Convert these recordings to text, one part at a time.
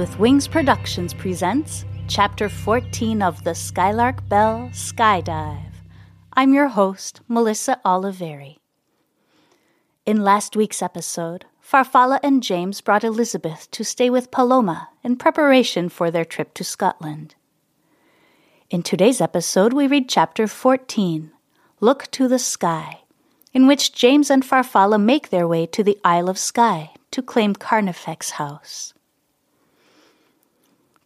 With Wings Productions presents Chapter 14 of the Skylark Bell Skyedive. I'm your host, Melissa Oliveri. In last week's episode, Farfalla and James brought Elisabeth to stay with Paloma in preparation for their trip to Scotland. In today's episode, we read Chapter 14, Look to the Skye, in which James and Farfalla make their way to the Isle of Skye to claim Carnifex House.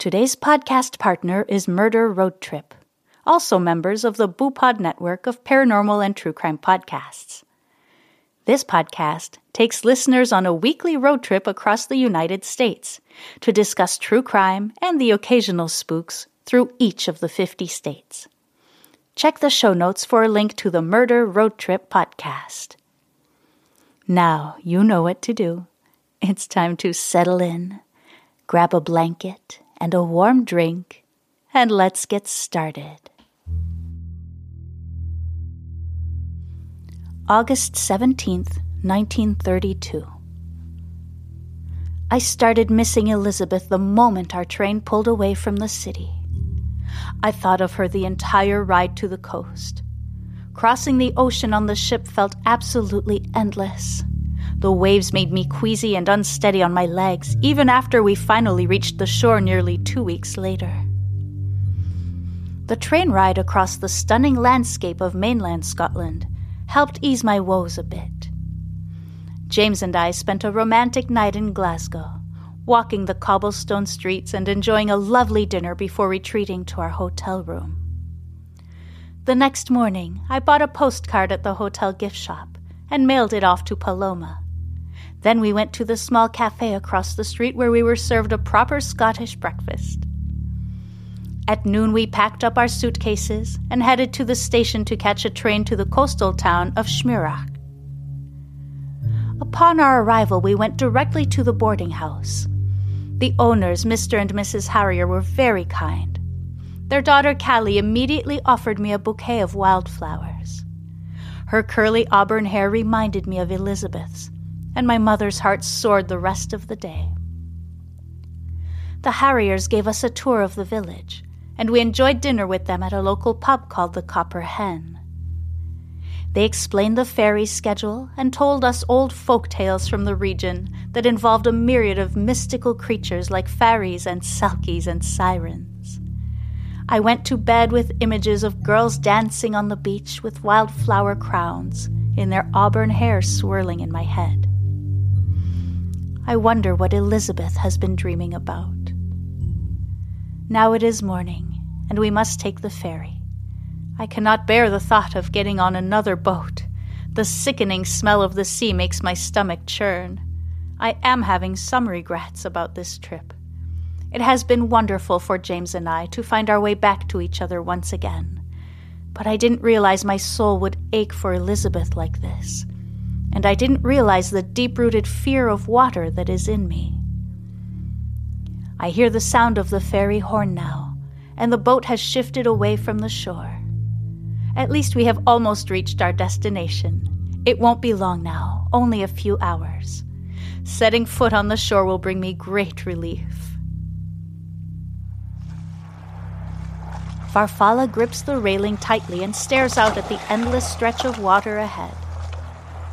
Today's podcast partner is Murder Road Trip, also members of the BooPod network of paranormal and true crime podcasts. This podcast takes listeners on a weekly road trip across the United States to discuss true crime and the occasional spooks through each of the 50 states. Check the show notes for a link to the Murder Road Trip podcast. Now you know what to do. It's time to settle in, grab a blanket and a warm drink, and let's get started. August 17th, 1932. I started missing Elisabeth the moment our train pulled away from the city. I thought of her the entire ride to the coast. Crossing the ocean on the ship felt absolutely endless. The waves made me queasy and unsteady on my legs, even after we finally reached the shore nearly two weeks later. The train ride across the stunning landscape of mainland Scotland helped ease my woes a bit. James and I spent a romantic night in Glasgow, walking the cobblestone streets and enjoying a lovely dinner before retreating to our hotel room. The next morning, I bought a postcard at the hotel gift shop and mailed it off to Paloma. Then we went to the small cafe across the street where we were served a proper Scottish breakfast. At noon, we packed up our suitcases and headed to the station to catch a train to the coastal town of Schmirach. Upon our arrival, we went directly to the boarding house. The owners, Mr. and Mrs. Harrier, were very kind. Their daughter Callie immediately offered me a bouquet of wildflowers. Her curly auburn hair reminded me of Elisabeth's, and my mother's heart soared the rest of the day. The Harriers gave us a tour of the village, and we enjoyed dinner with them at a local pub called the Copper Hen. They explained the ferry schedule and told us old folk tales from the region that involved a myriad of mystical creatures like fairies and selkies and sirens. I went to bed with images of girls dancing on the beach with wildflower crowns in their auburn hair swirling in my head. I wonder what Elisabeth has been dreaming about. Now it is morning, and we must take the ferry. I cannot bear the thought of getting on another boat. The sickening smell of the sea makes my stomach churn. I am having some regrets about this trip. It has been wonderful for James and I to find our way back to each other once again. But I didn't realize my soul would ache for Elisabeth like this and I didn't realize the deep rooted fear of water that is in me. I hear the sound of the ferry horn now, and the boat has shifted away from the shore. At least we have almost reached our destination. It won't be long now, only a few hours. Setting foot on the shore will bring me great relief. Farfalla grips the railing tightly and stares out at the endless stretch of water ahead.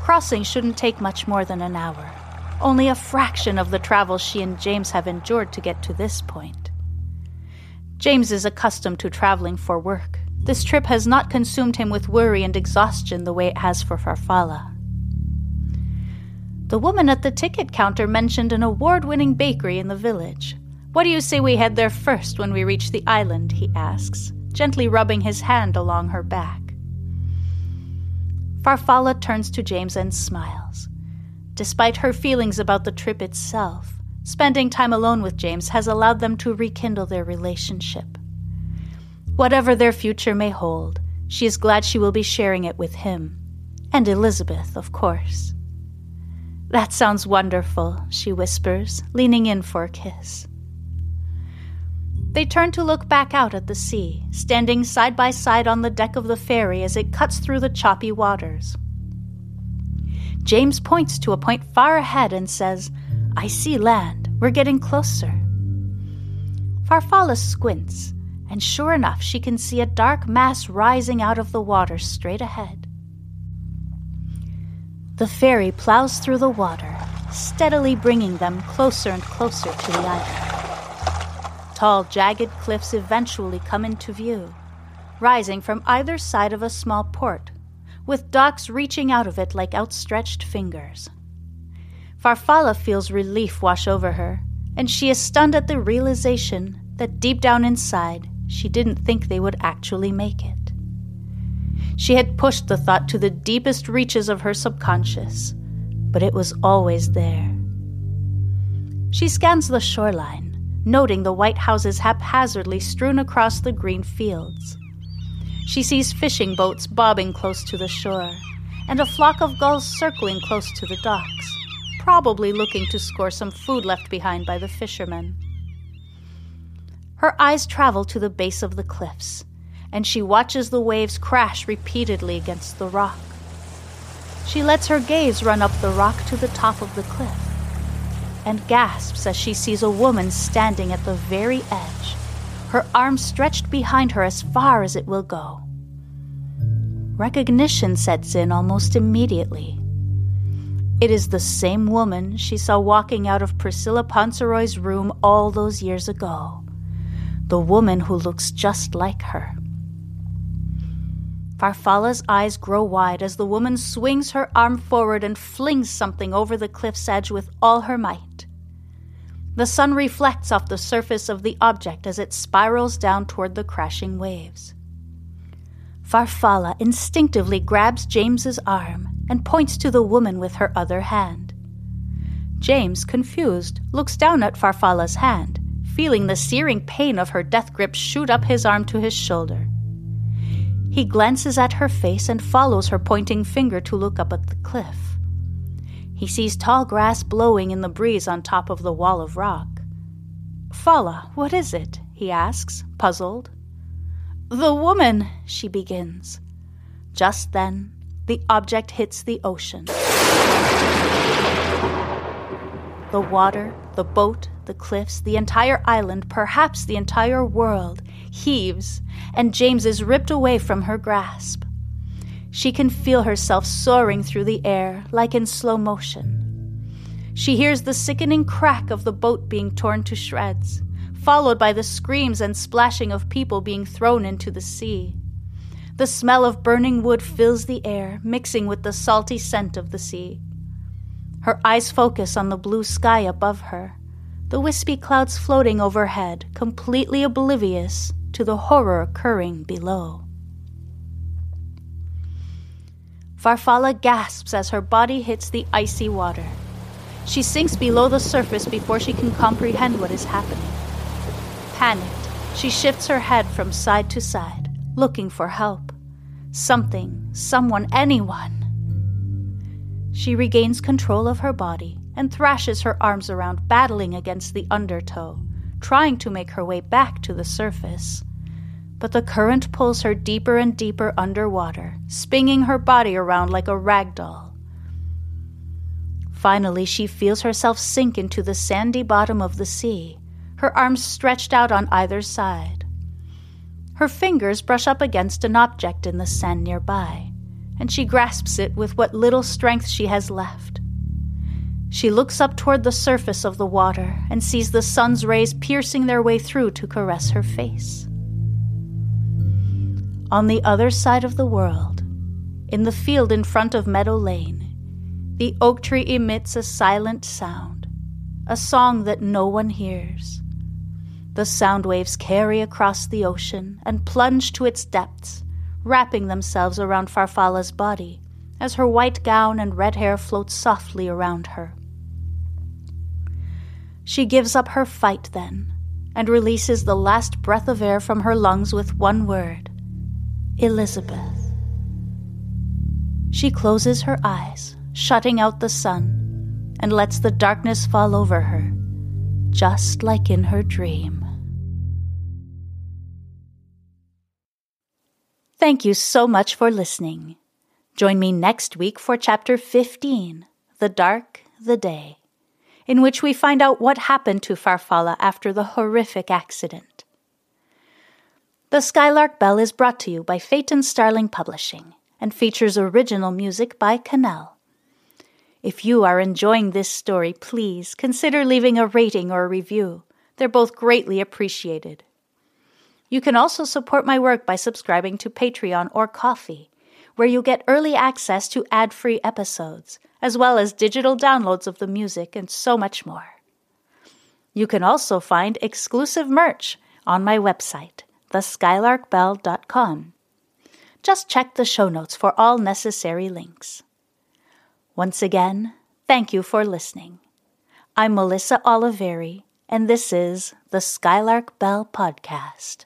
Crossing shouldn't take much more than an hour, only a fraction of the travel she and James have endured to get to this point. James is accustomed to traveling for work. This trip has not consumed him with worry and exhaustion the way it has for Farfalla. The woman at the ticket counter mentioned an award winning bakery in the village. What do you say we head there first when we reach the island? he asks, gently rubbing his hand along her back. Farfalla turns to James and smiles. Despite her feelings about the trip itself, spending time alone with James has allowed them to rekindle their relationship. Whatever their future may hold, she is glad she will be sharing it with him. And Elisabeth, of course. That sounds wonderful, she whispers, leaning in for a kiss. They turn to look back out at the sea, standing side by side on the deck of the ferry as it cuts through the choppy waters. James points to a point far ahead and says, I see land. We're getting closer. Farfalla squints, and sure enough, she can see a dark mass rising out of the water straight ahead. The ferry plows through the water, steadily bringing them closer and closer to the island. Tall, jagged cliffs eventually come into view, rising from either side of a small port, with docks reaching out of it like outstretched fingers. Farfalla feels relief wash over her, and she is stunned at the realization that deep down inside, she didn't think they would actually make it. She had pushed the thought to the deepest reaches of her subconscious, but it was always there. She scans the shoreline, noting the white houses haphazardly strewn across the green fields. She sees fishing boats bobbing close to the shore, and a flock of gulls circling close to the docks, probably looking to score some food left behind by the fishermen. Her eyes travel to the base of the cliffs, and she watches the waves crash repeatedly against the rock. She lets her gaze run up the rock to the top of the cliff and gasps as she sees a woman standing at the very edge, her arms stretched behind her as far as it will go. Recognition sets in almost immediately. It is the same woman she saw walking out of Priscilla Ponceroy's room all those years ago. The woman who looks just like her. Farfalla's eyes grow wide as the woman swings her arm forward and flings something over the cliff's edge with all her might. The sun reflects off the surface of the object as it spirals down toward the crashing waves. Farfalla instinctively grabs James's arm and points to the woman with her other hand. James, confused, looks down at Farfalla's hand, feeling the searing pain of her death grip shoot up his arm to his shoulder. He glances at her face and follows her pointing finger to look up at the cliff. He sees tall grass blowing in the breeze on top of the wall of rock. Falla, what is it? he asks, puzzled. The woman, she begins. Just then, the object hits the ocean. The water, the boat, the cliffs, the entire island, perhaps the entire world, heaves, and James is ripped away from her grasp. She can feel herself soaring through the air like in slow motion. She hears the sickening crack of the boat being torn to shreds, followed by the screams and splashing of people being thrown into the sea. The smell of burning wood fills the air, mixing with the salty scent of the sea. Her eyes focus on the blue sky above her, the wispy clouds floating overhead, completely oblivious to the horror occurring below. Farfalla gasps as her body hits the icy water. She sinks below the surface before she can comprehend what is happening. Panicked, she shifts her head from side to side, looking for help. Something, someone, anyone. She regains control of her body and thrashes her arms around, battling against the undertow trying to make her way back to the surface. But the current pulls her deeper and deeper underwater, spinning her body around like a rag doll. Finally, she feels herself sink into the sandy bottom of the sea, her arms stretched out on either side. Her fingers brush up against an object in the sand nearby, and she grasps it with what little strength she has left. She looks up toward the surface of the water and sees the sun's rays piercing their way through to caress her face. On the other side of the world, in the field in front of Meadow Lane, the oak tree emits a silent sound, a song that no one hears. The sound waves carry across the ocean and plunge to its depths, wrapping themselves around Farfalla's body as her white gown and red hair float softly around her. She gives up her fight then, and releases the last breath of air from her lungs with one word Elisabeth. She closes her eyes, shutting out the sun, and lets the darkness fall over her, just like in her dream. Thank you so much for listening. Join me next week for Chapter 15 The Dark, the Day. in which we find out what happened to Farfalla after the horrific accident. The Skylark Bell is brought to you by Phaeton Starling Publishing and features original music by Cannelle. If you are enjoying this story, please consider leaving a rating or a review. They're both greatly appreciated. You can also support my work by subscribing to Patreon or Ko-fi, where you'll get early access to ad free episodes, as well as digital downloads of the music and so much more. You can also find exclusive merch on my website, theskylarkbell.com. Just check the show notes for all necessary links. Once again, thank you for listening. I'm Melissa Oliveri, and this is the Skylark Bell Podcast.